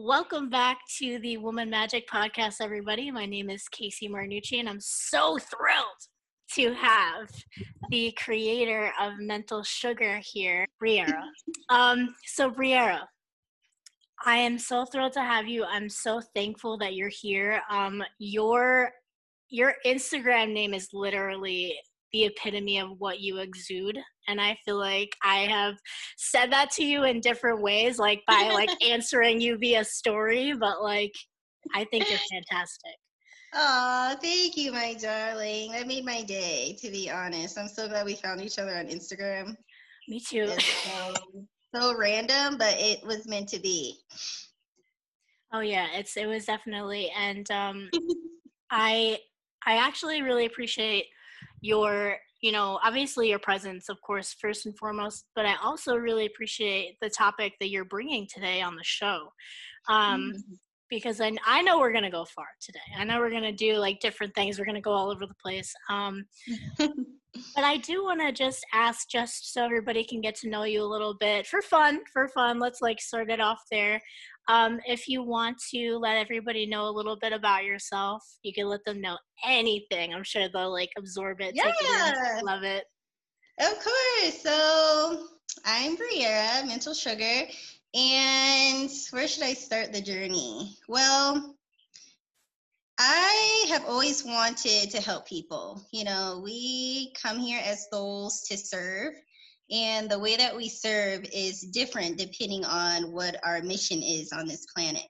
Welcome back to the Woman Magic Podcast, everybody. My name is Casey Marnucci, and I'm so thrilled to have the creator of Mental Sugar here, Briera. Um, so, Briera, I am so thrilled to have you. I'm so thankful that you're here. Um, your your Instagram name is literally the epitome of what you exude and i feel like i have said that to you in different ways like by like answering you via story but like i think you're fantastic Oh, thank you, my darling. That made my day, to be honest. I'm so glad we found each other on Instagram. Me too. So, so random, but it was meant to be. Oh yeah, it's it was definitely and um I I actually really appreciate your you know obviously your presence of course first and foremost but i also really appreciate the topic that you're bringing today on the show um, mm-hmm. because I, I know we're going to go far today. I know we're going to do like different things. We're going to go all over the place um, but i do want to just ask just so everybody can get to know you a little bit for fun for fun let's like start it off there um, if you want to let everybody know a little bit about yourself, you can let them know anything. I'm sure they'll like absorb it. Yeah. It love it. Of course. So I'm Briera, Mental Sugar. And where should I start the journey? Well, I have always wanted to help people. You know, we come here as souls to serve. And the way that we serve is different depending on what our mission is on this planet.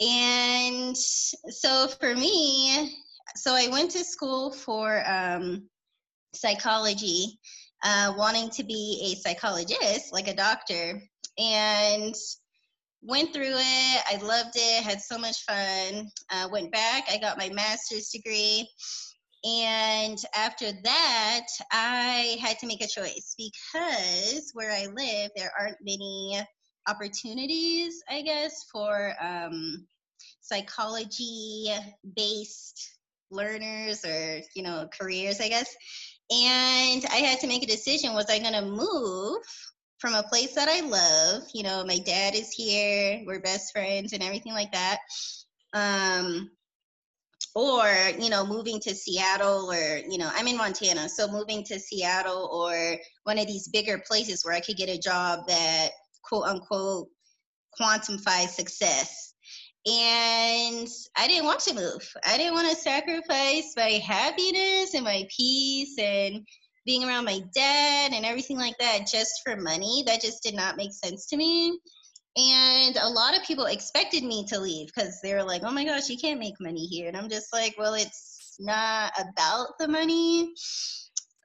And so for me, so I went to school for um, psychology, uh, wanting to be a psychologist, like a doctor, and went through it. I loved it, had so much fun. Uh, went back, I got my master's degree. And after that, I had to make a choice because where I live, there aren't many opportunities, I guess, for um, psychology based learners or, you know, careers, I guess. And I had to make a decision was I going to move from a place that I love? You know, my dad is here, we're best friends and everything like that. Um, or you know moving to seattle or you know i'm in montana so moving to seattle or one of these bigger places where i could get a job that quote unquote quantifies success. And i didn't want to move. I didn't want to sacrifice my happiness and my peace and being around my dad and everything like that just for money. That just did not make sense to me and a lot of people expected me to leave because they were like, oh my gosh, you can't make money here. And I'm just like, well, it's not about the money.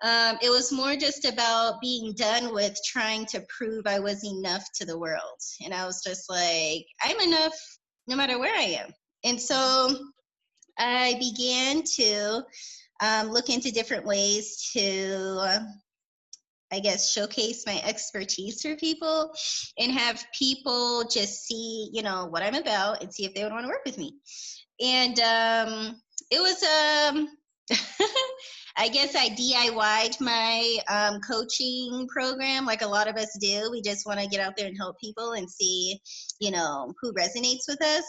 Um, it was more just about being done with trying to prove I was enough to the world. And I was just like, I'm enough no matter where I am. And so I began to um, look into different ways to I guess, showcase my expertise for people and have people just see, you know, what I'm about and see if they would want to work with me. And um, it was, um, I guess I DIY'd my um, coaching program like a lot of us do. We just want to get out there and help people and see, you know, who resonates with us.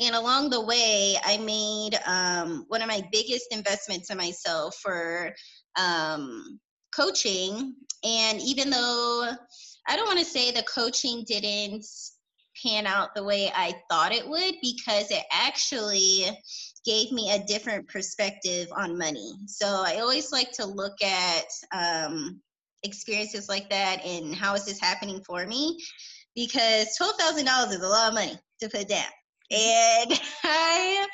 And along the way, I made um, one of my biggest investments in myself for um, coaching. And even though I don't want to say the coaching didn't pan out the way I thought it would, because it actually gave me a different perspective on money. So I always like to look at um, experiences like that and how is this happening for me? Because $12,000 is a lot of money to put down. And I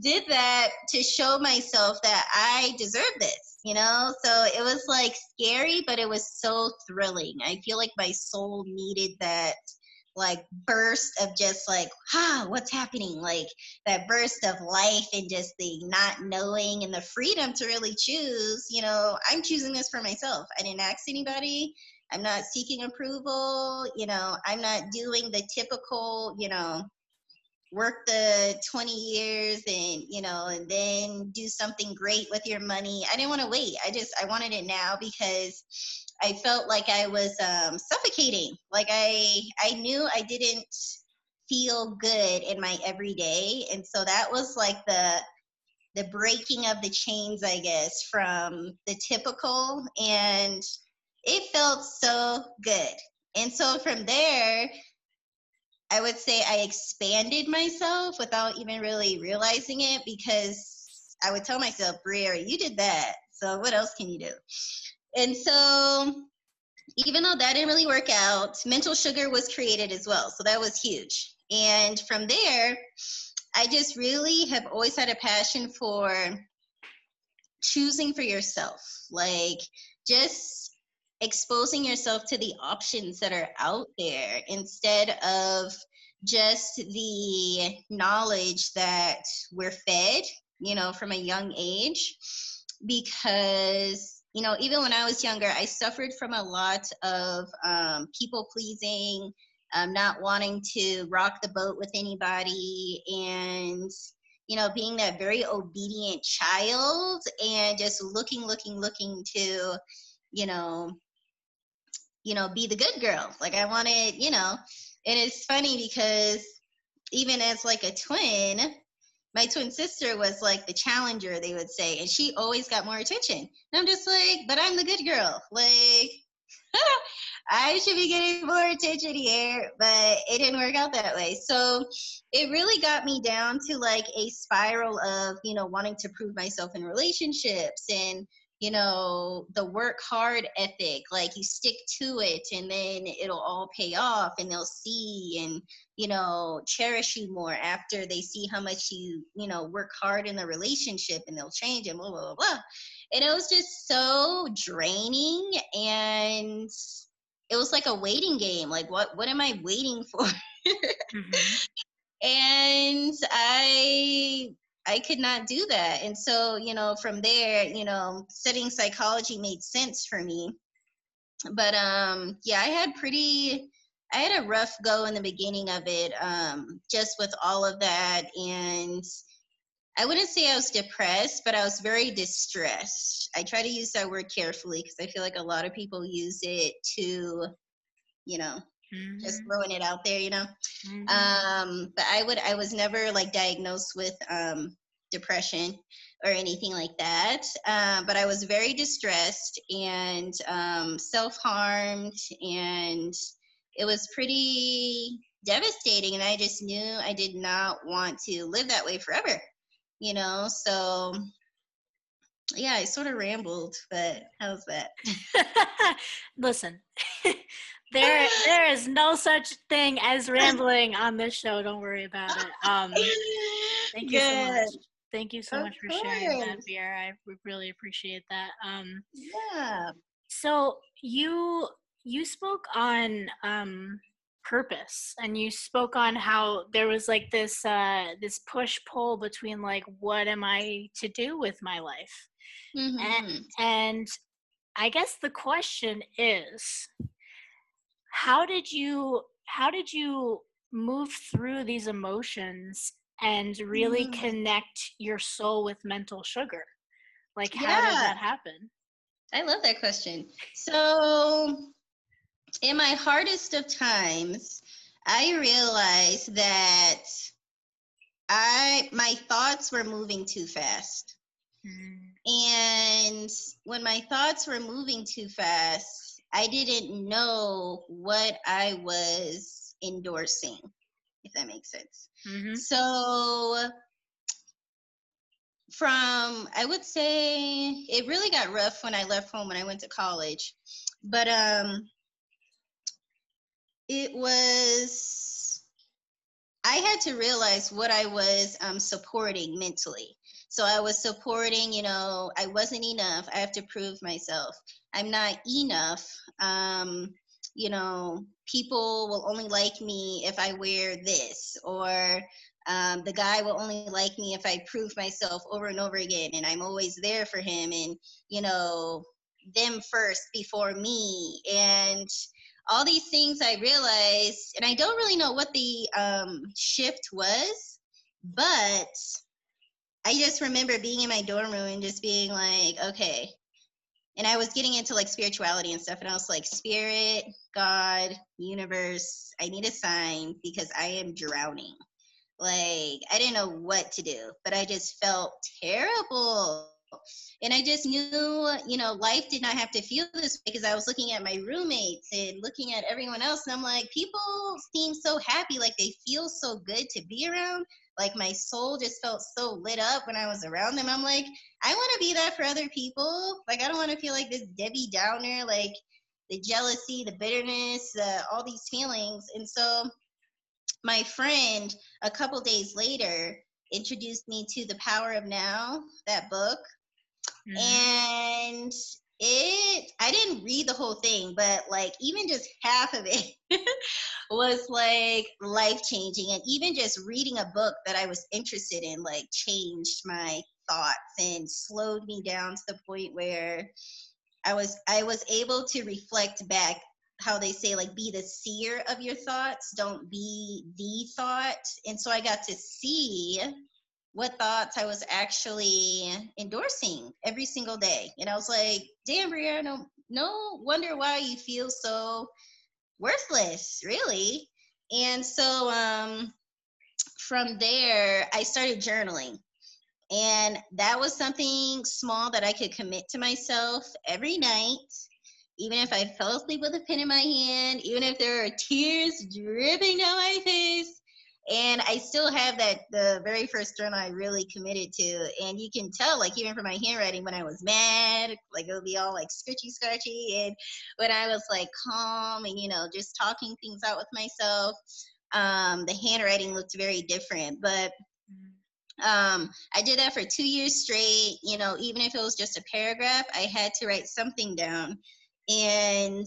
did that to show myself that I deserve this, you know? So it was like scary, but it was so thrilling. I feel like my soul needed that like burst of just like, ah, what's happening? Like that burst of life and just the not knowing and the freedom to really choose, you know, I'm choosing this for myself. I didn't ask anybody. I'm not seeking approval, you know, I'm not doing the typical, you know, work the 20 years and you know and then do something great with your money i didn't want to wait i just i wanted it now because i felt like i was um, suffocating like i i knew i didn't feel good in my everyday. And so that was like the the breaking of the chains, I guess, from the typical and it felt so good. And so from there, I would say I expanded myself without even really realizing it because I would tell myself, Briera, you did that. So what else can you do? And so even though that didn't really work out, mental sugar was created as well. So that was huge. And from there, I just really have always had a passion for choosing for yourself. Like just exposing yourself to the options that are out there instead of just the knowledge that we're fed, you know, from a young age. Because, you know, even when I was younger, I suffered from a lot of um, people pleasing, um, not wanting to rock the boat with anybody, and you know, being that very obedient child and just looking, looking, looking to, you know, you know, be the good girl. Like I wanted, you know, and it's funny because even as like a twin, my twin sister was like the challenger, they would say, and she always got more attention. And I'm just like, but I'm the good girl. Like, I should be getting more attention here, but it didn't work out that way. So it really got me down to like a spiral of, you know, wanting to prove myself in relationships and you know the work hard ethic like you stick to it and then it'll all pay off and they'll see and you know cherish you more after they see how much you you know work hard in the relationship and they'll change and blah blah blah, blah. and it was just so draining and it was like a waiting game like what what am i waiting for mm-hmm. and i I could not do that. And so, you know, from there, you know, studying psychology made sense for me. But um yeah, I had pretty I had a rough go in the beginning of it, um, just with all of that. And I wouldn't say I was depressed, but I was very distressed. I try to use that word carefully because I feel like a lot of people use it to, you know, mm-hmm. just throwing it out there, you know. Mm-hmm. Um, but I would I was never like diagnosed with um, depression or anything like that. Uh, but I was very distressed and um, self harmed, and it was pretty devastating. And I just knew I did not want to live that way forever, you know? So yeah, I sort of rambled, but how's that? Listen, there there is no such thing as rambling on this show. Don't worry about it. Um, thank you Good. so much. Thank you so of much for course. sharing that, Briera. I really appreciate that. Um, yeah. So you you spoke on um, purpose, and you spoke on how there was like this uh, this push pull between like what am I to do with my life, mm-hmm. and and I guess the question is how did you how did you move through these emotions and really mm. connect your soul with mental sugar like how yeah. did that happen i love that question so in my hardest of times i realized that i my thoughts were moving too fast mm. and when my thoughts were moving too fast I didn't know what I was endorsing, if that makes sense. Mm-hmm. So, from I would say it really got rough when I left home when I went to college, but um, it was I had to realize what I was um, supporting mentally. So I was supporting, you know, I wasn't enough. I have to prove myself. I'm not enough. Um, you know, people will only like me if I wear this, or um, the guy will only like me if I prove myself over and over again, and I'm always there for him, and you know, them first before me, and all these things I realized, and I don't really know what the um, shift was, but I just remember being in my dorm room and just being like, okay, and I was getting into like spirituality and stuff, and I was like, Spirit, God, universe, I need a sign because I am drowning. Like, I didn't know what to do, but I just felt terrible. And I just knew, you know, life did not have to feel this way because I was looking at my roommates and looking at everyone else. And I'm like, people seem so happy, like they feel so good to be around. Like my soul just felt so lit up when I was around them. I'm like, I want to be that for other people. Like, I don't want to feel like this Debbie Downer, like the jealousy, the bitterness, uh, all these feelings. And so my friend, a couple days later, introduced me to The Power of Now, that book. Mm-hmm. And it i didn't read the whole thing but like even just half of it was like life changing and even just reading a book that i was interested in like changed my thoughts and slowed me down to the point where i was i was able to reflect back how they say like be the seer of your thoughts don't be the thought and so i got to see what thoughts I was actually endorsing every single day. And I was like, damn, Brianna, no, no wonder why you feel so worthless, really. And so um, from there, I started journaling. And that was something small that I could commit to myself every night, even if I fell asleep with a pen in my hand, even if there are tears dripping down my face and I still have that the very first journal I really committed to, and you can tell like even from my handwriting when I was mad, like it would be all like scritchy scratchy, and when I was like calm and you know just talking things out with myself, um, the handwriting looked very different. But um, I did that for two years straight. You know, even if it was just a paragraph, I had to write something down, and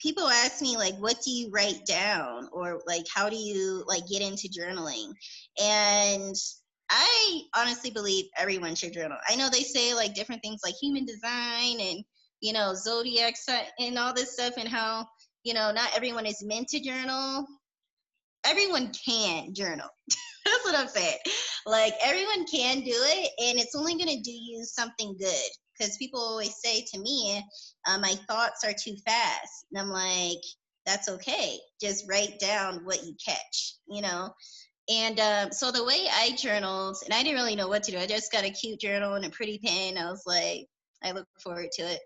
people ask me like what do you write down? or like how do you like get into journaling? And i honestly believe everyone should journal. I know they say like different things like human design and you know zodiac and all this stuff and how you know not everyone is meant to journal. Everyone can journal. That's what i'm saying. Like everyone can do it and it's only going to do you something good because people always say to me, uh, my thoughts are too fast. And I'm like, that's okay. Just write down what you catch, you know? And um, so the way I journaled, and I didn't really know what to do. I just got a cute journal and a pretty pen. I was like, I look forward to it.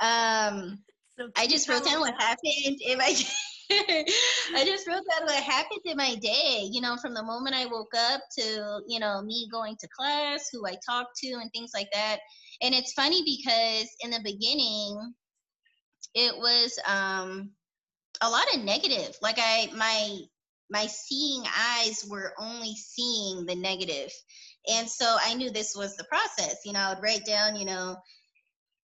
Um, so I just wrote down what happened in my I just wrote down what happened in my day, you know, from the moment I woke up to, you know, me going to class, who I talked to, and things like that and it's funny because in the beginning it was um a lot of negative. Like i my my seeing eyes were only seeing the negative. And so i knew this was the process. You know i would write down you know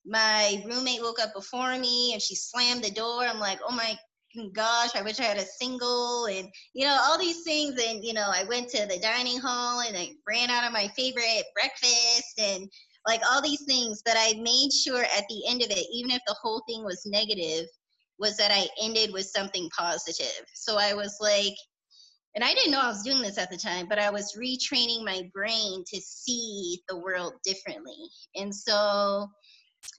my roommate woke up before me and she slammed the door. I'm like oh my gosh i wish i had a single and you know all these things. And you know i went to the dining hall and i ran out of my favorite breakfast and like all these things but i made sure at the end of it even if the whole thing was negative was that i ended with something positive so i was like and i didn't know i was doing this at the time but i was retraining my brain to see the world differently and so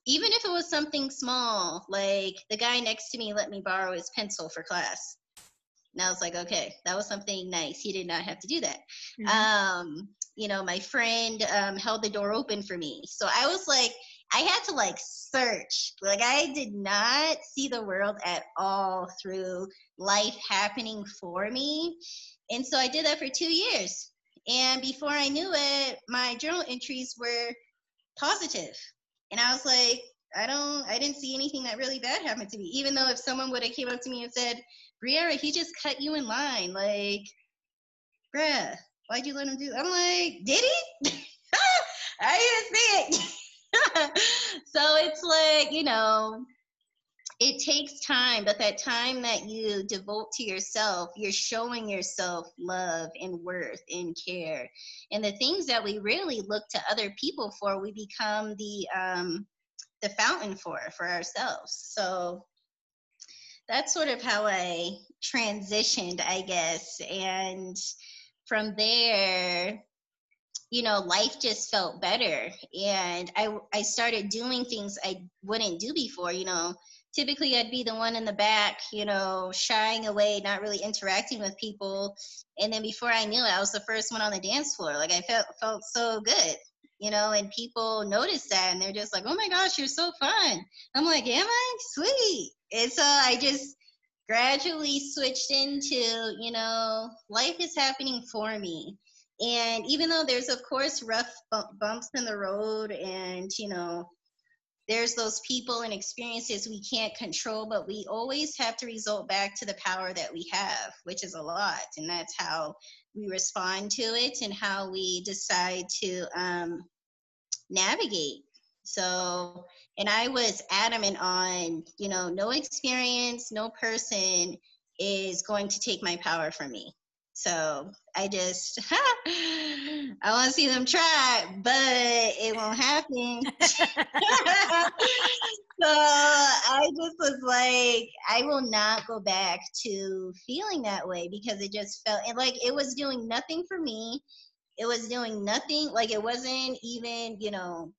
even if it was something small like the guy next to me let me borrow his pencil for class and I was like, okay, that was something nice. He did not have to do that. Mm-hmm. Um, you know, my friend um, held the door open for me. So I was like, I had to like search. Like I did not see the world at all through life happening for me. And so I did that for two years. And before I knew it, my journal entries were positive. And I was like, I don't I didn't see anything that really bad happened to me. Even though if someone would have came up to me and said, Briera, he just cut you in line. Like, bruh, why'd you let him do? That? I'm like, did he? I didn't see it. so it's like, you know, it takes time, but that time that you devote to yourself, you're showing yourself love and worth and care. And the things that we really look to other people for, we become the um, the fountain for for ourselves. So that's sort of how I transitioned, I guess. And from there, you know, life just felt better. And I, I started doing things I wouldn't do before, you know. Typically, I'd be the one in the back, you know, shying away, not really interacting with people. And then before I knew it, I was the first one on the dance floor. Like I felt felt so good, you know. And people noticed that, and they're just like, "Oh my gosh, you're so fun." I'm like, "Am I? Sweet." And so I just gradually switched into, you know, life is happening for me and even though there's, of course, rough bumps in the road and, you know, there's those people and experiences we can't control, but we always have to result back to the power that we have, which is a lot. And that's how we respond to it and how we decide to um, navigate. So, and I was adamant on, you know, no experience, no person is going to take my power from me. So I just, I want to see them try, but it won't happen. so I just was like, I will not go back to feeling that way because it just felt and like it was doing nothing for me. It was doing nothing, like it wasn't even, you know,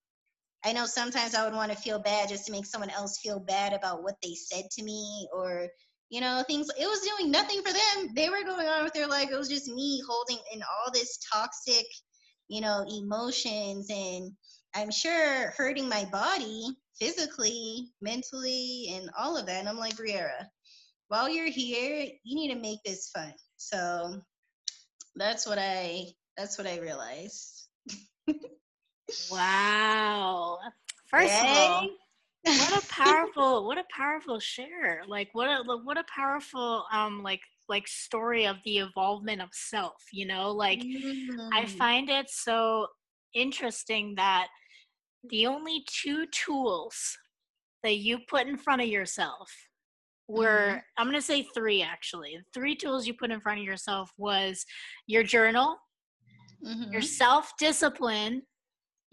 I know sometimes I would want to feel bad just to make someone else feel bad about what they said to me or you know things it was doing nothing for them. They were going on with their life. It was just me holding in all this toxic you know emotions and i'm sure hurting my body physically mentally and all of that. And i'm like briera while you're here you need to make this fun. So that's what i that's what i realized wow first of all what a powerful what a powerful share like what a what a powerful um like like story of the evolvement of self you know like mm. i find it so interesting that the only two tools that you put in front of yourself were mm-hmm. i'm going to say three actually the three tools you put in front of yourself was your journal mm-hmm. your self discipline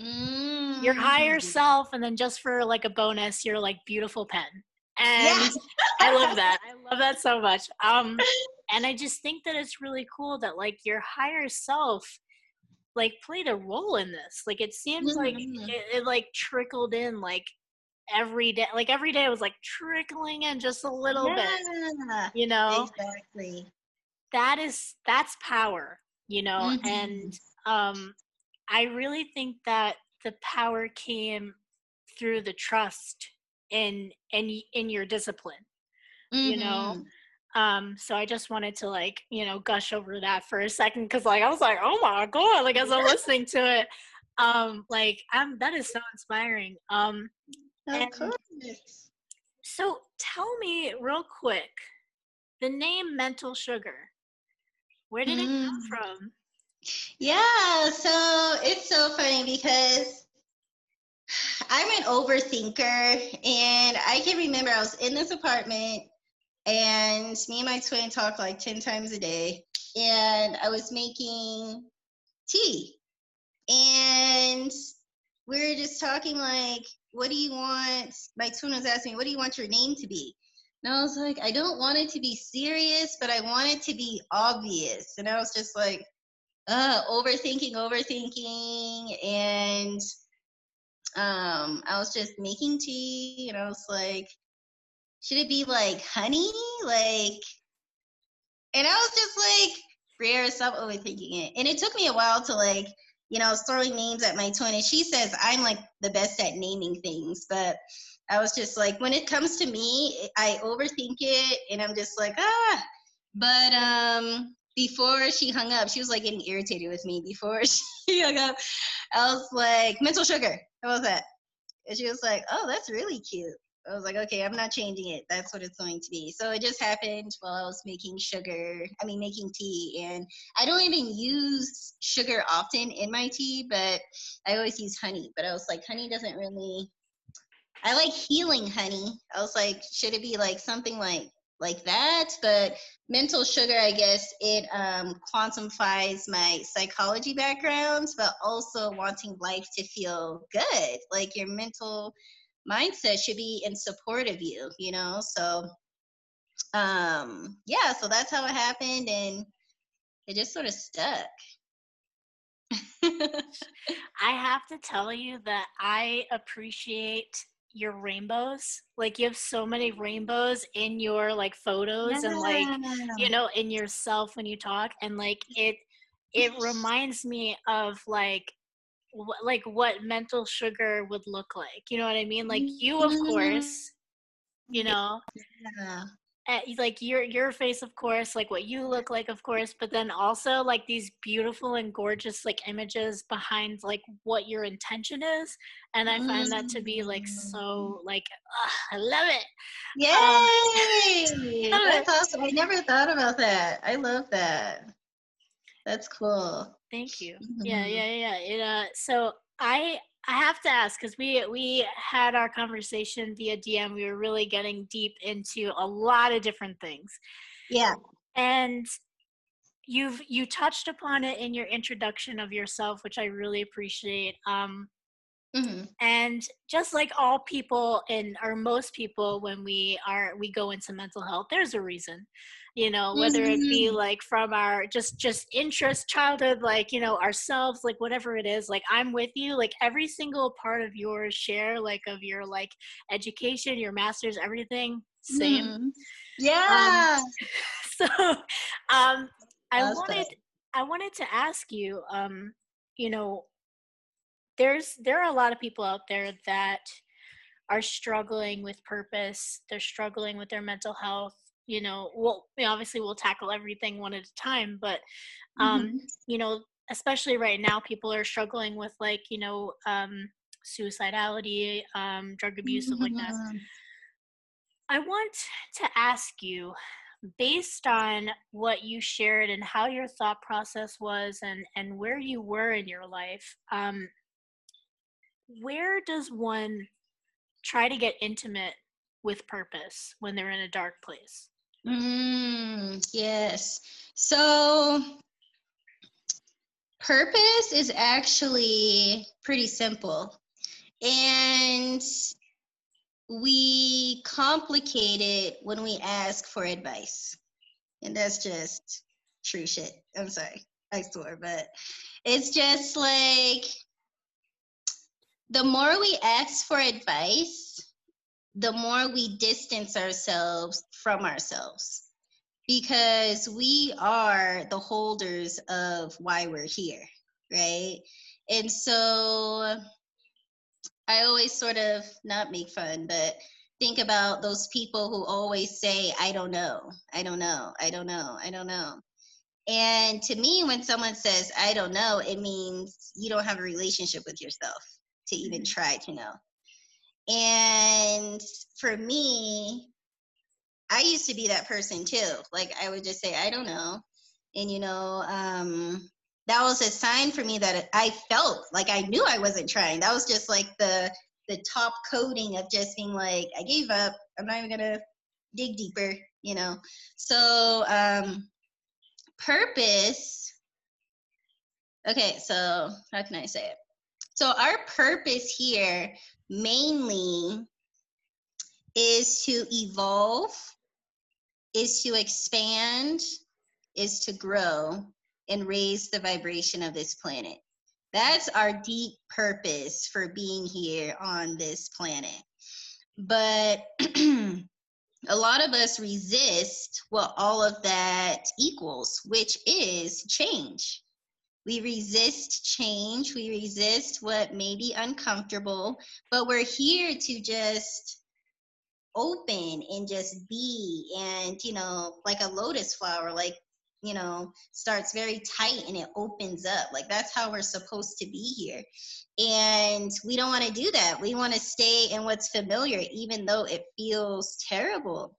mm. your higher self and then just for like a bonus your like beautiful pen and yes. i love that i love that so much um and i just think that it's really cool that like your higher self like played a role in this like it seems mm-hmm. like it, it like trickled in like every day like every day it was like trickling in just a little yeah, bit you know exactly that is that's power you know mm-hmm. and um I really think that the power came through the trust in in in your discipline. Mm-hmm. You know, mm-hmm. um so i just wanted to like you know gush over that for a second because like i was like oh my god like as i'm listening to it um like i'm that is so inspiring um course. so tell me real quick the name mental sugar where did mm. it come mm. from yeah, so it's so funny because I'm an overthinker, and I can remember I was in this apartment, and me and my twin talk like 10 times a day, and I was making tea. And we were just talking like, what do you want? My twin was asking what do you want your name to be? And I was like, I don't want it to be serious, but I want it to be obvious. And I was just like, uh, overthinking, overthinking, and um, I was just making tea, and I was like, should it be like honey, like? And I was just like, Briera, stop overthinking it. And it took me a while to like, you know, throwing names at my twin, and she says I'm like the best at naming things, but I was just like, when it comes to me, I overthink it, and I'm just like, ah. But um, before she hung up, she was like getting irritated with me before she hung up. I was like, mental sugar. How was that? And she was like, oh, that's really cute. I was like, okay, I'm not changing it. That's what it's going to be. So it just happened while I was making sugar, I mean, making tea. And I don't even use sugar often in my tea, but I always use honey. But I was like, honey doesn't really, I like healing honey. I was like, should it be like something like like that. But mental sugar, I guess, it um, quantifies my psychology backgrounds, but also wanting life to feel good. Like your mental mindset should be in support of you, you know? So, um, yeah, so that's how it happened. And it just sort of stuck. I have to tell you that I appreciate your rainbows. Like you have so many rainbows in your like photos yeah. and like you know in yourself when you talk and like it it reminds me of like wh- like what mental sugar would look like. You know what I mean? Like you of mm-hmm. course, you know. Yeah at, like your your face of course like what you look like of course but then also like these beautiful and gorgeous like images behind like what your intention is and i find that to be like so mm. like ugh, i love it. Yay! Um, that's awesome i never thought about that i love that. That's cool. Thank you. Mm-hmm. yeah yeah yeah it uh so i I have to ask because we we had our conversation via DM. We were really getting deep into a lot of different things. Yeah. And you've you touched upon it in your introduction of yourself, which I really appreciate. Um, mm-hmm. And just like all people and or most people, when we are we go into mental health, there's a reason you know whether it be mm-hmm. like from our just just interest childhood like you know ourselves like whatever it is like i'm with you like every single part of your share like of your like education your masters everything same mm. yeah um, so um i That's wanted i wanted to ask you um you know there's there are a lot of people out there that are struggling with purpose they're struggling with their mental health you know we'll obviously we'll tackle everything one at a time but um mm-hmm. you know especially right now people are struggling with like you know um suicidality um drug abuse mm-hmm. stuff like that mm-hmm. i want to ask you based on what you shared and how your thought process was and and where you were in your life um where does one try to get intimate with purpose when they're in a dark place Mm, yes. So, purpose is actually pretty simple. And we complicate it when we ask for advice. And that's just true shit. I'm sorry. I swear, but it's just like the more we ask for advice, the more we distance ourselves from ourselves because we are the holders of why we're here, right? And so I always sort of not make fun, but think about those people who always say, I don't know, I don't know, I don't know, I don't know. And to me, when someone says, I don't know, it means you don't have a relationship with yourself to even try to know. And for me, I used to be that person too. Like I would just say, I don't know. And you know, um, that was a sign for me that I felt like I knew I wasn't trying. That was just like the the top coding of just being like, I gave up. I'm not even gonna dig deeper, you know. So um purpose. Okay, so how can I say it? So our purpose here mainly is to evolve, is to expand, is to grow and raise the vibration of this planet. That's our deep purpose for being here on this planet. But a lot of us resist what all of that equals, which is change. We resist change. We resist what may be uncomfortable, but we're here to just open and just be and, you know, like a lotus flower, like, you know, starts very tight and it opens up. Like that's how we're supposed to be here. And we don't want to do that. We want to stay in what's familiar, even though it feels terrible.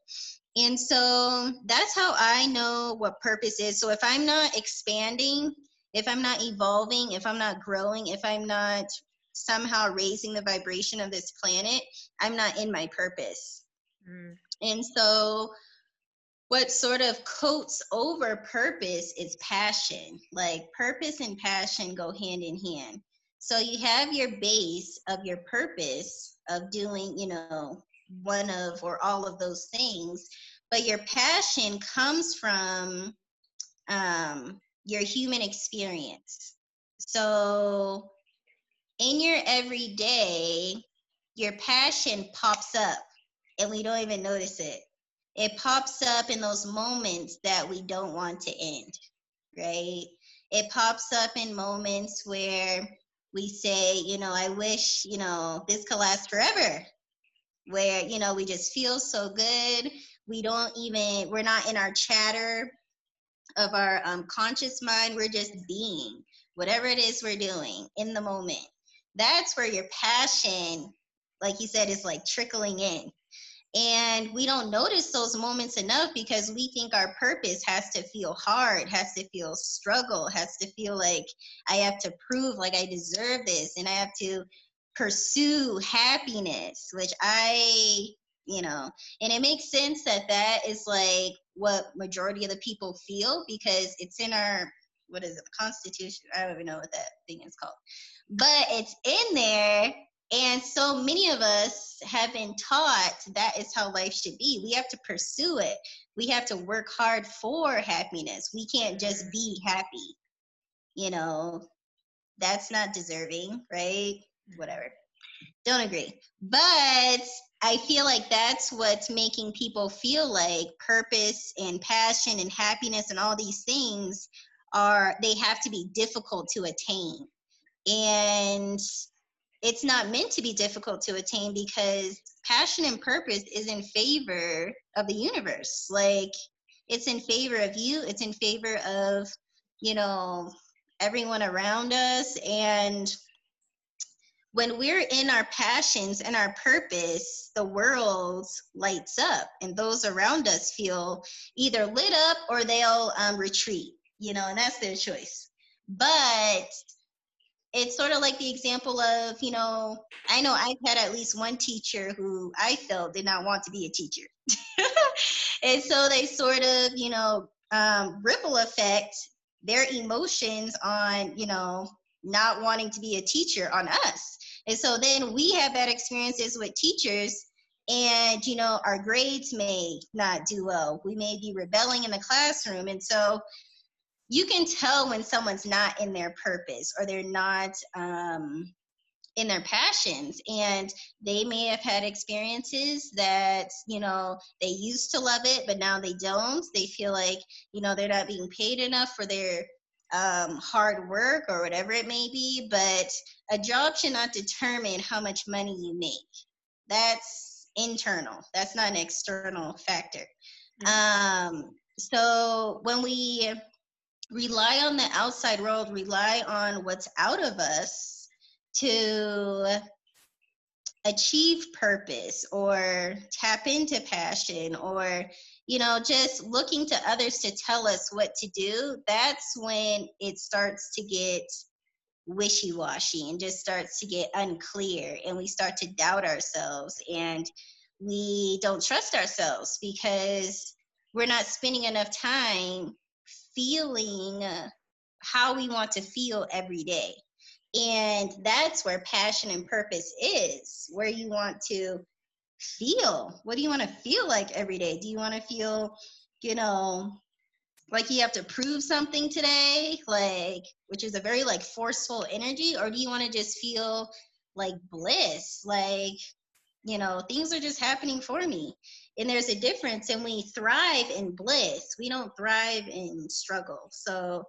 And so that's how I know what purpose is. So if I'm not expanding if I'm not evolving, if I'm not growing, if I'm not somehow raising the vibration of this planet, I'm not in my purpose. Mm. And so, what sort of coats over purpose is passion. Like, purpose and passion go hand in hand. So, you have your base of your purpose of doing, you know, one of or all of those things, but your passion comes from um, your human experience. So, in your everyday, your passion pops up and we don't even notice it. It pops up in those moments that we don't want to end, right? It pops up in moments where we say, you know, I wish, you know, this could last forever. Where, you know, we just feel so good. We don't even, we're not in our chatter of our um, conscious mind. We're just being whatever it is we're doing in the moment. That's where your passion, like you said, is like trickling in. And we don't notice those moments enough because we think our purpose has to feel hard, has to feel struggle, has to feel like I have to prove like I deserve this and I have to pursue happiness, which I, you know, and it makes sense that that is like what majority of the people feel because it's in our what is it, the Constitution? I don't even know what that thing is called, but it's in there and so many of us have been taught that is how life should be. We have to pursue it. We have to work hard for happiness. We can't just be happy. You know, that's not deserving, right? Whatever. Don't agree. But I feel like that's what's making people feel like purpose and passion and happiness and all these things are, they have to be difficult to attain. And it's not meant to be difficult to attain because passion and purpose is in favor of the universe. Like it's in favor of you, it's in favor of, you know, everyone around us. And when we're in our passions and our purpose, the world lights up and those around us feel either lit up or they'll um, retreat, you know, and that's their choice. But it's sort of like the example of, you know, I know I've had at least one teacher who I felt did not want to be a teacher. and so they sort of, you know, um, ripple effect their emotions on, you know, not wanting to be a teacher on us. And so then we have bad experiences with teachers and you know our grades may not do well. We may be rebelling in the classroom. And so you can tell when someone's not in their purpose or they're not um, in their passions. And they may have had experiences that you know they used to love it but now they don't. They feel like you know they're not being paid enough for their um, hard work or whatever it may be but a job should not determine how much money you make. That's internal. That's not an external factor. Mm-hmm. um, so when we rely on the outside world, rely on what's out of us to achieve purpose or tap into passion or you know just looking to others to tell us what to do that's when it starts to get wishy-washy and just starts to get unclear and we start to doubt ourselves and we don't trust ourselves because we're not spending enough time feeling how we want to feel every day. And that's where passion and purpose is, where you want to feel. What do you want to feel like every day? Do you want to feel, you know, like you have to prove something today, like, which is a very like forceful energy? Or do you want to just feel like bliss, like, you know, things are just happening for me? and there's a difference and we thrive in bliss we don't thrive in struggle so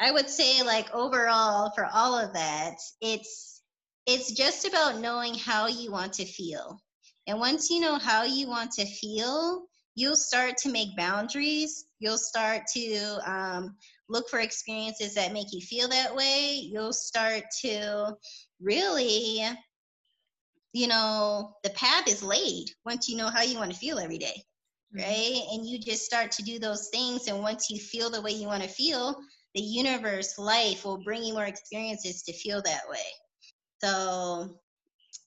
i would say like overall for all of that it's it's just about knowing how you want to feel and once you know how you want to feel you'll start to make boundaries you'll start to um, look for experiences that make you feel that way you'll start to really you know, the path is laid once you know how you want to feel every day, mm-hmm. right? And you just start to do those things. And once you feel the way you want to feel, the universe, life will bring you more experiences to feel that way. So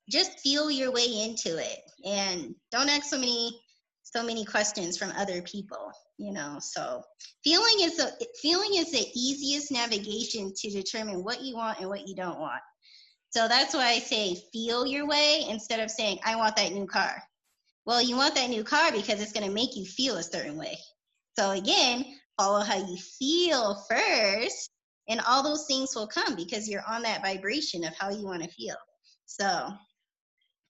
just feel your way into it and don't ask so many so many questions from other people you know so feeling is a feeling is the easiest navigation to determine what you want and what you don't want so that's why I say feel your way instead of saying, I want that new car. Well, you want that new car because it's going to make you feel a certain way. So again, follow how you feel first and all those things will come because you're on that vibration of how you want to feel so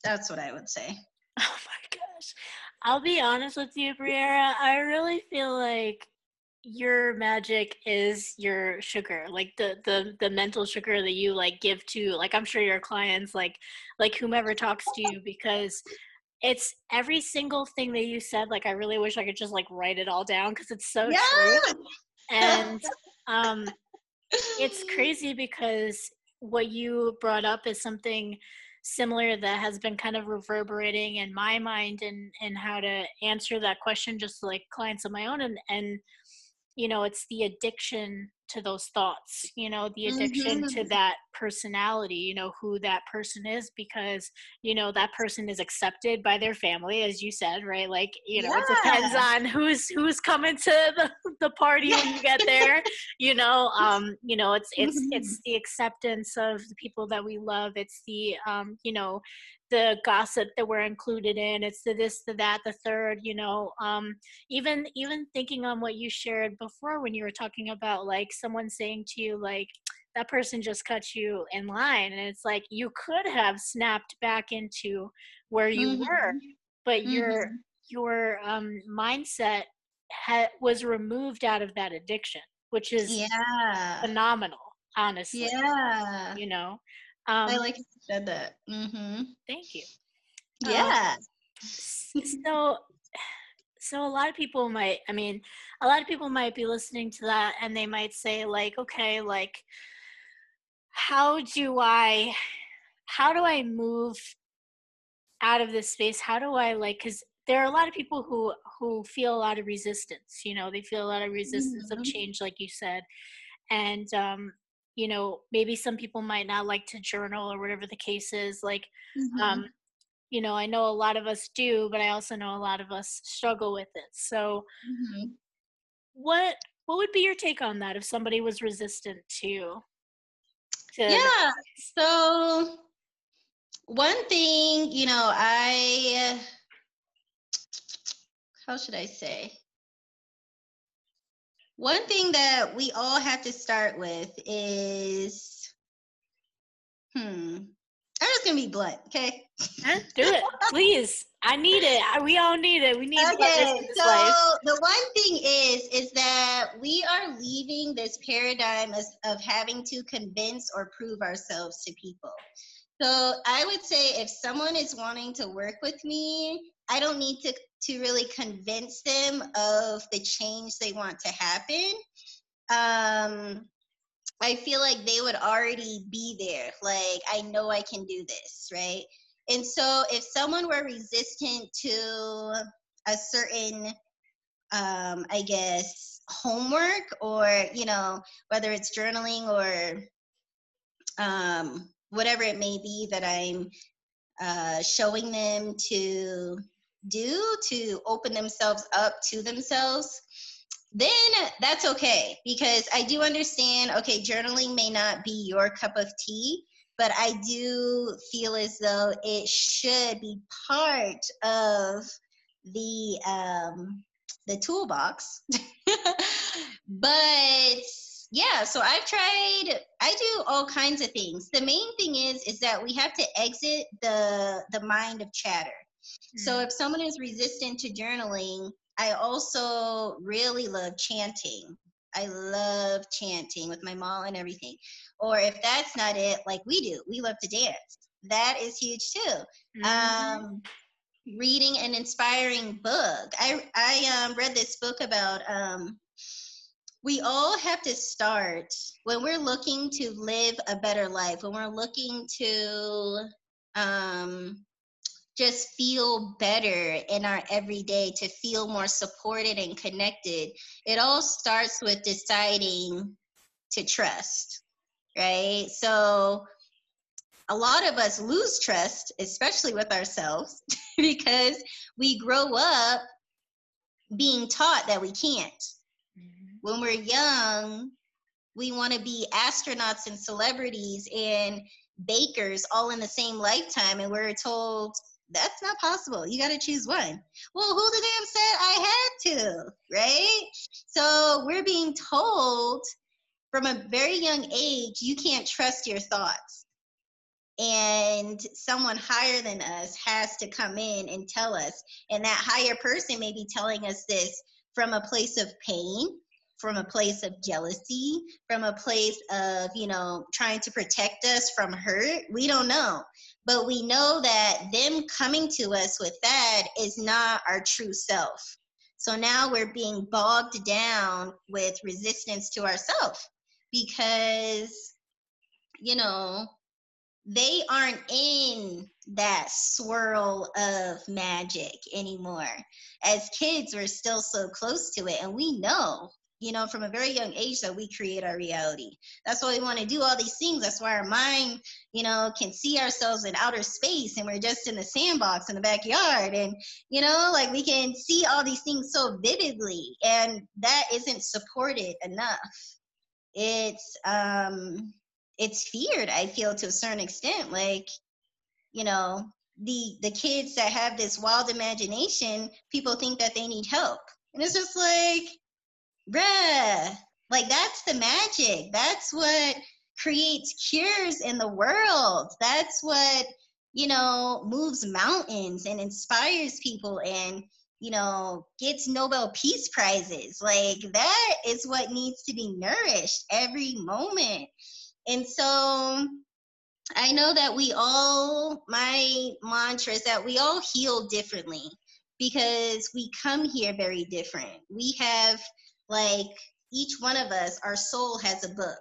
that's what i would say. Oh my gosh. I'll be honest with you briera. I really feel like your magic is your sugar like the the the mental sugar that you like give to like i'm sure your clients like like whomever talks to you because it's every single thing that you said like i really wish i could just like write it all down because it's so yeah! true. And um it's crazy because what you brought up is something similar that has been kind of reverberating in my mind and and how to answer that question just like clients of my own. And and you know it's the addiction to those thoughts you know the addiction mm-hmm. to that personality you know who that person is because you know that person is accepted by their family as you said right like you know yeah. it depends on who's who's coming to the, the party when you get there you know um you know it's it's mm-hmm. it's the acceptance of the people that we love it's the um you know the gossip that we're included in it's the this the that the third you know um even even thinking on what you shared before when you were talking about like someone saying to you like that person just cut you in line and it's like you could have snapped back into where you mm-hmm. were but mm-hmm. your your um mindset ha- was removed out of that addiction which is yeah phenomenal honestly yeah you know um, I like you said that. Mm-hmm. Thank you. Yeah. Um, so, so a lot of people might. I mean, a lot of people might be listening to that, and they might say, like, okay, like, how do I, how do I move out of this space? How do I like? Because there are a lot of people who who feel a lot of resistance. You know, they feel a lot of resistance mm-hmm. of change, like you said, and um, you know maybe some people might not like to journal or whatever the case is like mm-hmm. um you know i know a lot of us do but i also know a lot of us struggle with it so mm-hmm. what what would be your take on that if somebody was resistant to, to yeah so one thing you know i how should i say one thing that we all have to start with is, hmm, I'm just gonna be blunt, okay? Huh? Do it, please. I need it. We all need it. We need okay, so life. the one thing is, is that we are leaving this paradigm of, of having to convince or prove ourselves to people. So I would say if someone is wanting to work with me, I don't need to to really convince them of the change they want to happen. Um, I feel like they would already be there. Like I know I can do this, right? And so if someone were resistant to a certain um, I guess homework or you know whether it's journaling or um, whatever it may be that I'm uh, showing them to do to open themselves up to themselves, then that's okay because I do understand okay, journaling may not be your cup of tea, but I do feel as though it should be part of the um the toolbox. but yeah, so I've tried I do all kinds of things. The main thing is is that we have to exit the the mind of chatter. So mm. if someone is resistant to journaling, I also really love chanting. I love chanting with my mom and everything. Or if that's not it, like we do, we love to dance. That is huge too. Mm-hmm. Um, reading an inspiring book. I I um, read this book about um, we all have to start when we're looking to live a better life. When we're looking to um, just feel better in our everyday, to feel more supported and connected, it all starts with deciding to trust, right? So a lot of us lose trust, especially with ourselves, because we grow up being taught that we can't. Mm-hmm. When we're young, we want to be astronauts and celebrities and bakers all in the same lifetime, and we're told that's not possible. You got to choose one. Well, who the damn said I had to, right? So we're being told from a very young age, you can't trust your thoughts. And someone higher than us has to come in and tell us. And that higher person may be telling us this from a place of pain, from a place of jealousy, from a place of, you know, trying to protect us from hurt. We don't know. But we know that them coming to us with that is not our true self. So now we're being bogged down with resistance to ourselves because, you know, they aren't in that swirl of magic anymore. As kids, we're still so close to it, and we know you know, from a very young age that we create our reality. That's why we want to do all these things. That's why our mind, you know, can see ourselves in outer space and we're just in the sandbox in the backyard. And, you know, like we can see all these things so vividly. And that isn't supported enough. It's um it's feared, I feel to a certain extent. Like, you know, the the kids that have this wild imagination, people think that they need help. And it's just like bruh, like that's the magic. That's what creates cures in the world. That's what, you know, moves mountains and inspires people and, you know, gets Nobel Peace Prizes. Like that is what needs to be nourished every moment. And so I know that we all, my mantra is that we all heal differently because we come here very different. We have like each one of us, our soul has a book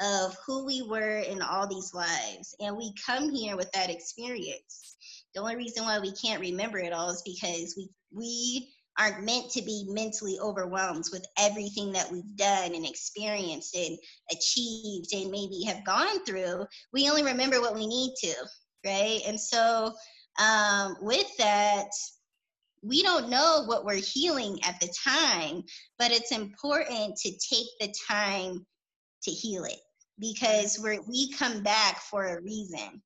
of who we were in all these lives. And we come here with that experience. The only reason why we can't remember it all is because we we aren't meant to be mentally overwhelmed with everything that we've done and experienced and achieved and maybe have gone through. We only remember what we need to, right? And so um, with that, we don't know what we're healing at the time, but it's important to take the time to heal it because we're, we come back for a reason.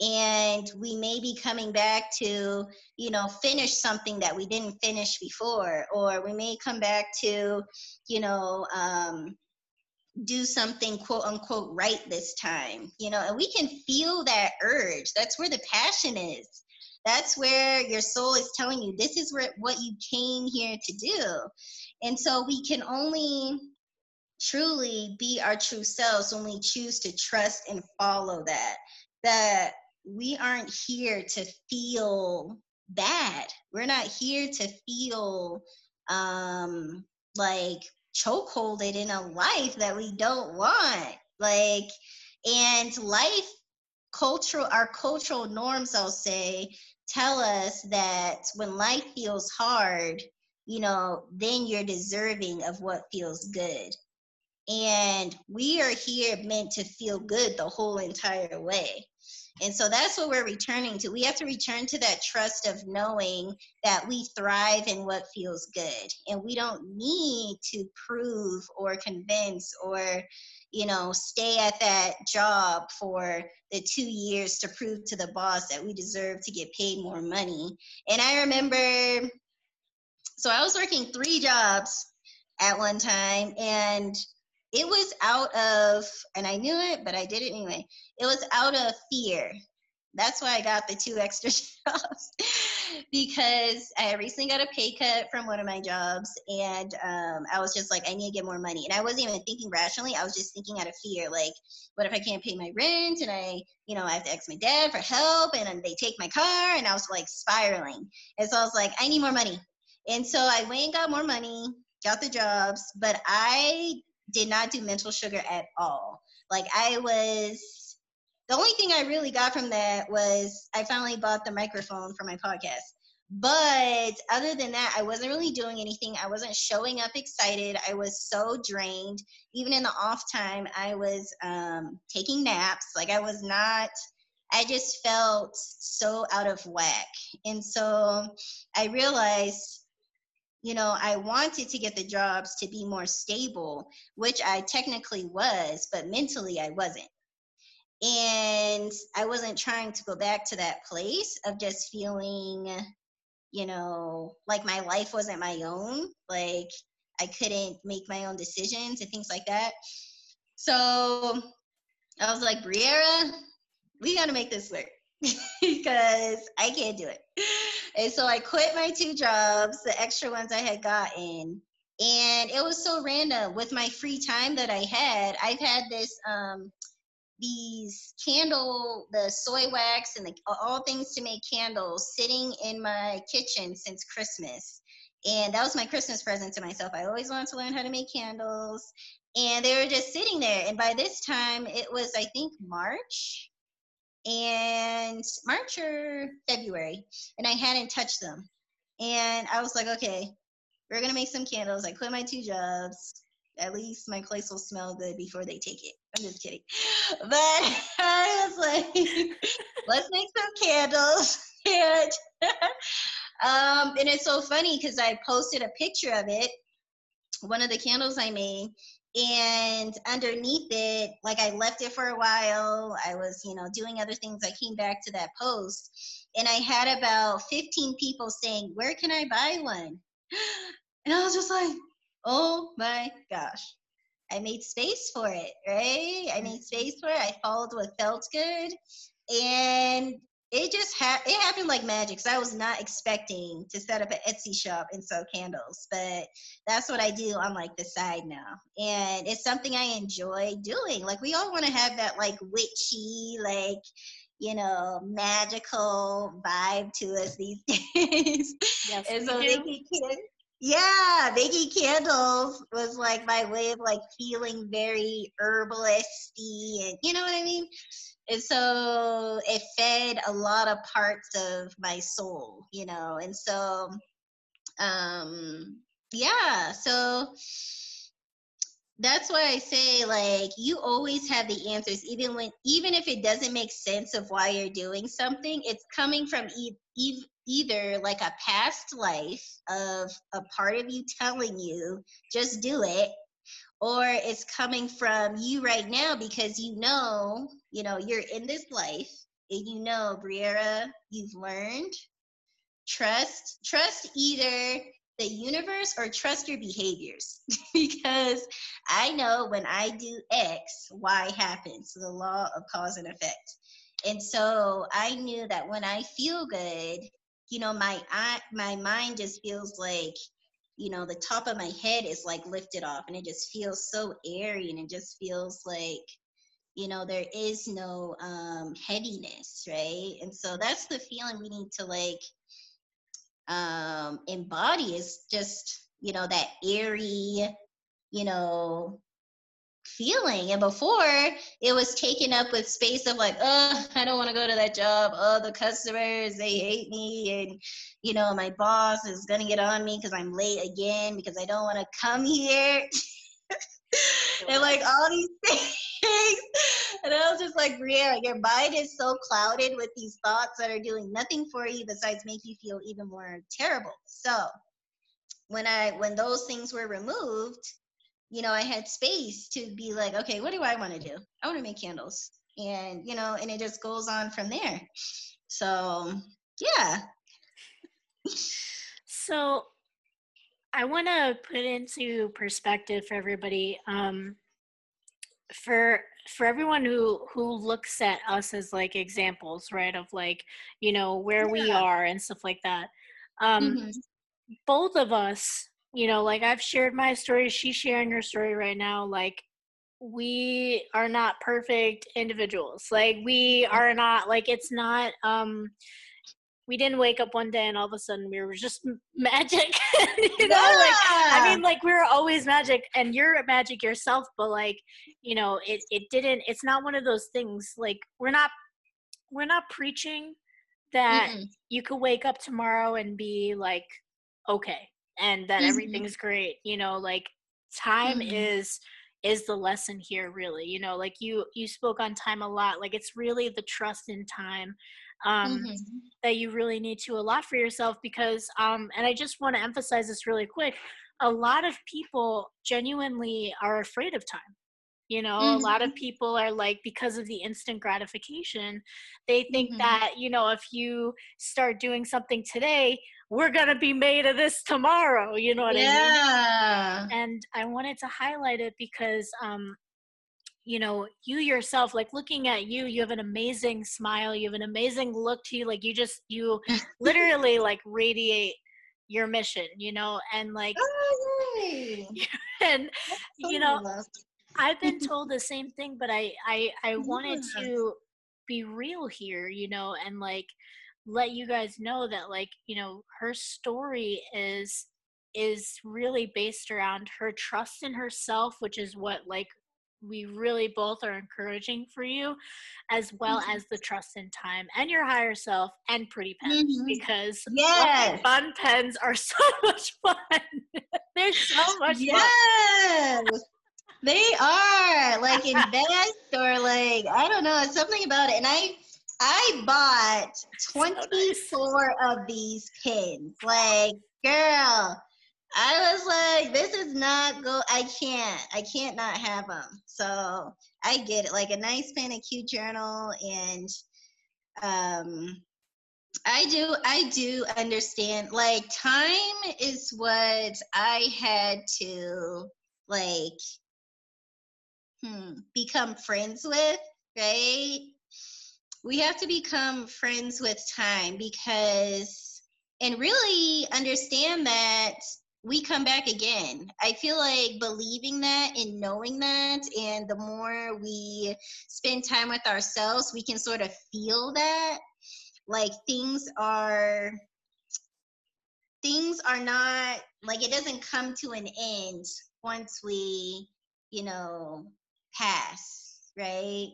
And we may be coming back to you know finish something that we didn't finish before or we may come back to you know um, do something quote unquote right this time you know and we can feel that urge. That's where the passion is that's where your soul is telling you this is where, what you came here to do. And so we can only truly be our true selves when we choose to trust and follow that. That we aren't here to feel bad. We're not here to feel um like chokeholded in a life that we don't want. Like and life cultural our cultural norms i'll say tell us that when life feels hard, you know, then you're deserving of what feels good. And we are here meant to feel good the whole entire way. And so that's what we're returning to. We have to return to that trust of knowing that we thrive in what feels good. And we don't need to prove or convince or you know, stay at that job for the two years to prove to the boss that we deserve to get paid more money. And I remember, so I was working three jobs at one time, and it was out of, and I knew it, but I did it anyway. It was out of fear that's why I got the two extra jobs because I recently got a pay cut from one of my jobs, and um, I was just like, I need to get more money. And I wasn't even thinking rationally. I was just thinking out of fear, like, what if I can't pay my rent and I, you know, I have to ask my dad for help, and they take my car, and I was like spiraling. And so I was like, I need more money. And so I went and got more money, got the jobs, but I did not do mental sugar at all. Like I was the only thing I really got from that was I finally bought the microphone for my podcast. But other than that, I wasn't really doing anything. I wasn't showing up excited. I was so drained. Even in the off time, I was um, taking naps. Like I was not, I just felt so out of whack. And so I realized you know, I wanted to get the jobs to be more stable, which I technically was, but mentally I wasn't and i wasn't trying to go back to that place of just feeling you know like my life wasn't my own like i couldn't make my own decisions and things like that So I was like, Briera, we got to make this work because I can't do it. And so I quit my two jobs, the extra ones I had gotten. And it was so random with my free time that I had. I've had this, um, these candle, the soy wax and the, all things to make candles sitting in my kitchen since Christmas. And that was my Christmas present to myself. I always wanted to learn how to make candles. And they were just sitting there. And by this time, it was, I think, March and March or February. And I hadn't touched them. And I was like, okay, we're to make some candles. I quit my two jobs. At least my place will smell good before they take it. I'm just kidding. But I was like, let's make some candles. And um, and it's so funny because I posted a picture of it, one of the candles I made, and underneath it, like I left it for a while. I was, you know, doing other things. I came back to that post, and I had about 15 people saying, "Where can I buy one?" And I was just like, "Oh my gosh!" I made space for it, right? I made mm-hmm. space for it. I followed what felt good, and it just ha- it happened like magic. So I was not expecting to set up an Etsy shop and sell candles, but that's what I do on like the side now, and it's something I enjoy doing. Like we all want to have that like witchy, like you know, magical vibe to us these days. Yes, and so making can- yeah, making candles was like my way of like feeling very herbalisty, and you know what I mean and so it fed a lot of parts of my soul you know? And so um yeah so that's why i say like you always have the answers even when even if it doesn't make sense of why you're doing something it's coming from e- e- either like a past life of a part of you telling you just do it or it's coming from you right now because you know, you know, you're in this life and you know, Briera, you've learned trust, trust either the universe or trust your behaviors because I know when I do X, Y happens. So the law of cause and effect. And so I knew that when I feel good, you know, my I, my mind just feels like you know, the top of my head is like lifted off and it just feels so airy and it just feels like, you know, there is no um, heaviness, right? And so that's the feeling we need to like um, embody is just, you know, that airy, you know, feeling. And before it was taken up with space of like, oh, I don't want to go to that job. Oh, the customers, they hate me. And, you know, my boss is to get on me because I'm late again because I don't want to come here. and like all these things. And I was just like, Briera, your mind is so clouded with these thoughts that are doing nothing for you besides make you feel even more terrible. So when I when those things were removed, you know, I had space to be like, okay, what do I want to do? I want to make candles. And, you know, and it just goes on from there. So, yeah. so, I want to put into perspective for everybody. Um, for for everyone who who looks at us as like examples right of like you know where yeah. we are and stuff like that um mm-hmm. both of us you know, like I've shared my story, she's sharing her story right now. Like, we are not perfect individuals. Like, we are not, like, it's not, um, we didn't wake up one day and all of a sudden we were just magic. you know, yeah. like I mean, like we are always magic, and you're magic yourself. But like, you know, it it didn't. It's not one of those things. Like we're not we're not preaching that mm you could wake up tomorrow and be like okay and that mm-hmm. everything's great you know like time mm-hmm. is is the lesson here really you know like you you spoke on time a lot like it's really the trust in time um mm-hmm. that you really need to allot for yourself because um and i just want to emphasize this really quick a lot of people genuinely are afraid of time you know mm-hmm. a lot of mm-hmm. people are like because of the instant gratification they think mm-hmm. that you know if you start doing something today we're gonna be made of this tomorrow you know what yeah. i mean and i wanted to highlight it because um you know you yourself like looking at you you have an amazing smile you have an amazing look to you like you just you literally like radiate your mission you know and like oh, and so you know i've been told the same thing but i i i wanted to be real here you know and like let you guys know that like you know her story is is really based around her trust in herself which is what like we really both are encouraging for you as well mm-hmm. as the trust in time and your higher self and pretty pens mm-hmm. because yes. fun pens are so much fun they're so much yes. fun they are like invest or like i don't know something about it and i i bought 24 of these pins like girl I was like, this is not go. I can't. I can't not have them. So I get it. Like a nice pen, a cute journal, and um, I do. I do understand. Like time is what I had to like hmm, become friends with. Right. We have to become friends with time because and really understand that we come back again. I feel like believing that and knowing that, and the more we spend time with ourselves, we can sort of feel that. Like things are things are not like it doesn't come to an end once we, you know, pass, right?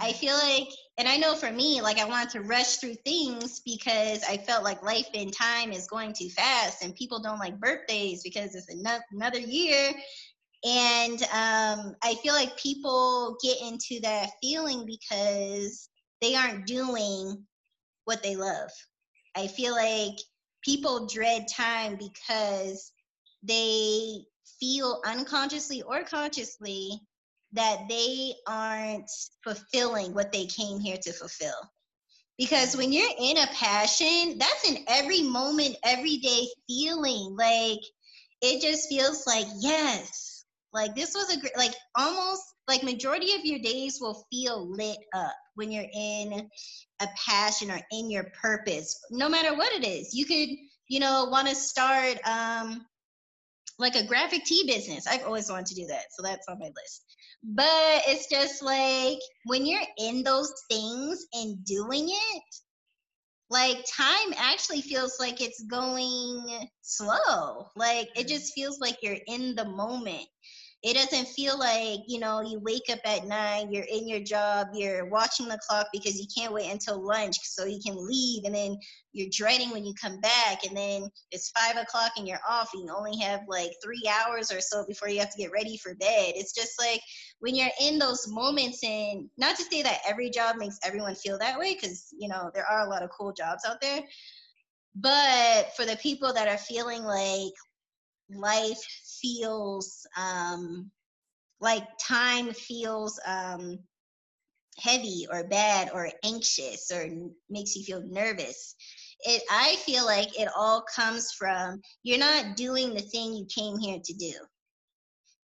I feel like, and I know for me, like I wanted to rush through things because I felt like life and time is going too fast, and people don't like birthdays because it's another year. And um, I feel like people get into that feeling because they aren't doing what they love. I feel like people dread time because they feel unconsciously or consciously that they aren't fulfilling what they came here to fulfill. Because when you're in a passion, that's an every moment, everyday feeling. Like it just feels like, yes, like this was a great, like almost like majority of your days will feel lit up when you're in a passion or in your purpose, no matter what it is. You could, you know, want to start um like a graphic tee business. I've always wanted to do that. So that's on my list. But it's just like when you're in those things and doing it, like time actually feels like it's going slow. Like it mm-hmm. just feels like you're in the moment it doesn't feel like you know you wake up at nine you're in your job you're watching the clock because you can't wait until lunch so you can leave and then you're dreading when you come back and then it's five o'clock and you're off and you only have like three hours or so before you have to get ready for bed. It's just like when you're in those moments and not to say that every job makes everyone feel that way because you know there are a lot of cool jobs out there but for the people that are feeling like life feels um, like time feels um, heavy or bad or anxious or makes you feel nervous. It i feel like it all comes from you're not doing the thing you came here to do.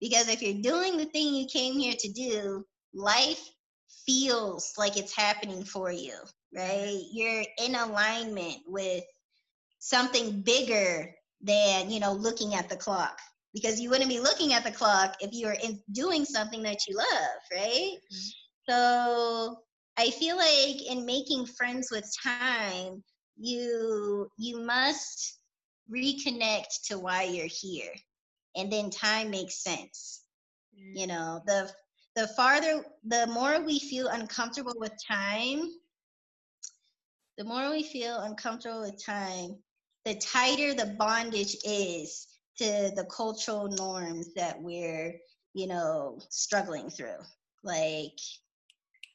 Because if you're doing the thing you came here to do life feels like it's happening for you right? You're in alignment with something bigger than you know looking at the clock because you wouldn't be looking at the clock if you were in doing something that you love right mm-hmm. so i feel like in making friends with time you you must reconnect to why you're here and then time makes sense mm-hmm. you know the the farther the more we feel uncomfortable with time the more we feel uncomfortable with time the tighter the bondage is to the cultural norms that we're, you know, struggling through. Like,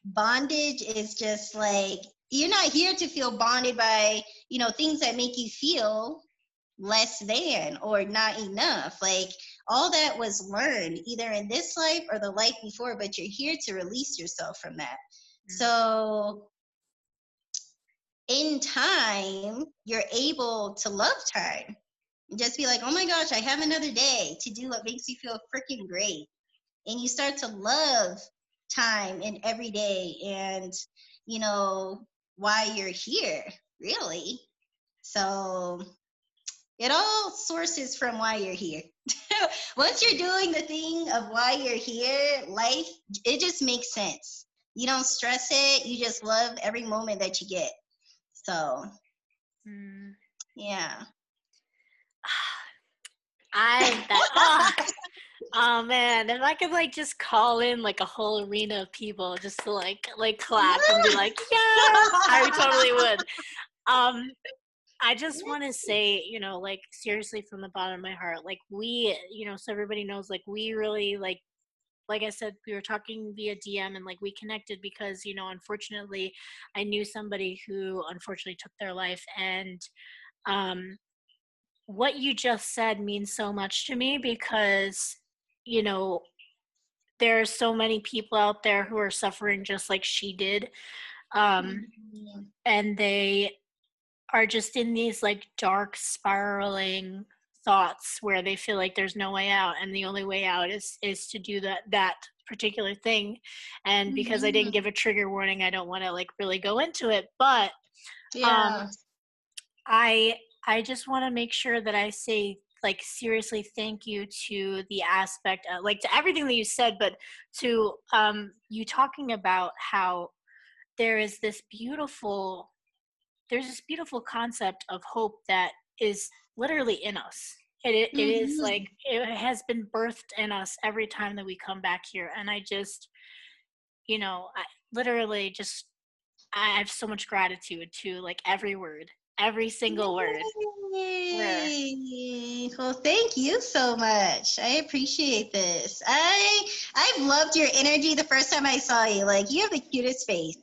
bondage is just like, you're not here to feel bonded by, you know, things that make you feel less than or not enough. Like, all that was learned either in this life or the life before, but you're here to release yourself from that. Mm-hmm. So in time, you're able to love time. Just be like, oh my gosh, I have another day to do what makes you feel freaking great. And you start to love time and every day and you know why you're here really. So it all sources from why you're here. Once you're doing the thing of why you're here life it just makes sense. You don't stress it you just love every moment that you get. So mm. yeah I that oh, oh, man, if I could like just call in like a whole arena of people just to like like clap and be like, yeah, I totally would. Um I just want to say, you know, like seriously from the bottom of my heart, like we, you know, so everybody knows, like we really like like I said, we were talking via DM and like we connected because, you know, unfortunately, I knew somebody who unfortunately took their life. And um, what you just said means so much to me because, you know, there are so many people out there who are suffering just like she did. Um, mm-hmm. And they are just in these like dark, spiraling thoughts where they feel like there's no way out and the only way out is is to do that that particular thing and because mm-hmm. i didn't mm-hmm. give a trigger warning i don't want to like really go into it but yeah. um i i just want to make sure that i say like seriously thank you to the aspect of, like to everything that you said but to um you talking about how there is this beautiful there's this beautiful concept of hope that is literally in us. It, it, mm-hmm. it is like it has been birthed in us every time that we come back here, and I just, you know, I literally just I have so much gratitude to like every word, every single word. Yay. Well, thank you so much. I appreciate this. I I've loved your energy the first time I saw you. Like you have the cutest face.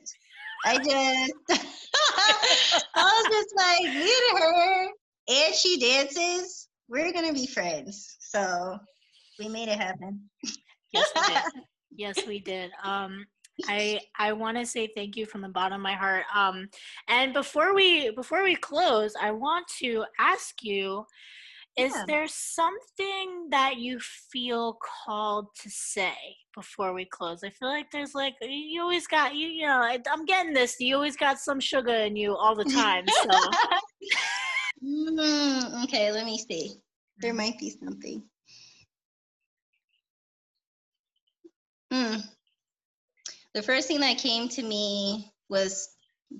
I just I was just like, look at her and she dances, we're gonna be friends. So we made it happen. yes, we did. yes, we did. Um, I I want to say thank you from the bottom of my heart. Um, and before we before we close, I want to ask you: Is yeah. there something that you feel called to say before we close? I feel like there's like you always got you you know I, I'm getting this. You always got some sugar in you all the time. So. Mm, okay, let me see. There mm-hmm. might be something. Mm. The first thing that came to me was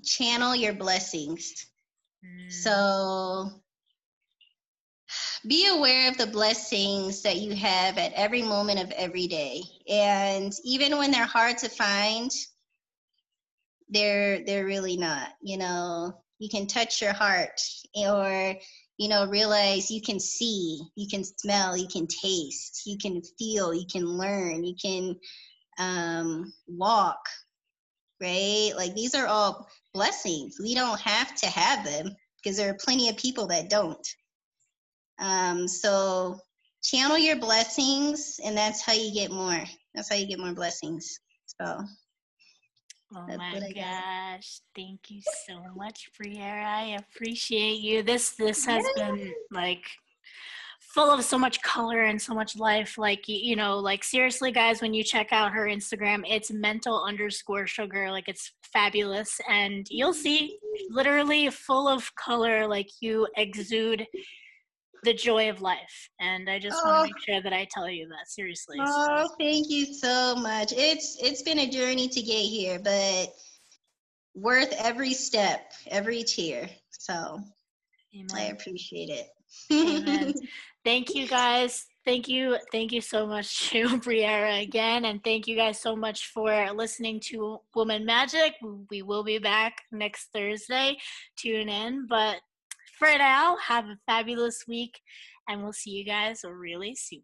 channel your blessings. Mm. So be aware of the blessings that you have at every moment of every day. And even when they're hard to find, they're they're really not. You know, you can touch your heart or you know realize you can see you can smell you can taste you can feel you can learn you can um, walk right? Like these are all blessings. We don't have to have them because there are plenty of people that don't. Um, so channel your blessings and that's how you get more. That's how you get more blessings. So Oh my gosh. Thank you so much, Briera. I appreciate you. This this has been like full of so much color and so much life. Like you know, like seriously, guys, when you check out her Instagram, it's mental underscore sugar. Like it's fabulous, and you'll see literally full of color. Like you exude the joy of life. And I just oh. want to make sure that I tell you that seriously. Oh, thank you so much. It's it's been a journey to get here, but worth every step, every tear. So Amen. I appreciate it. Thank you guys. Thank you. Thank you so much to Briera again. And thank you guys so much for listening to Woman Magic. We will be back next Thursday. Tune in. But for now, have a fabulous week, and we'll see you guys really soon.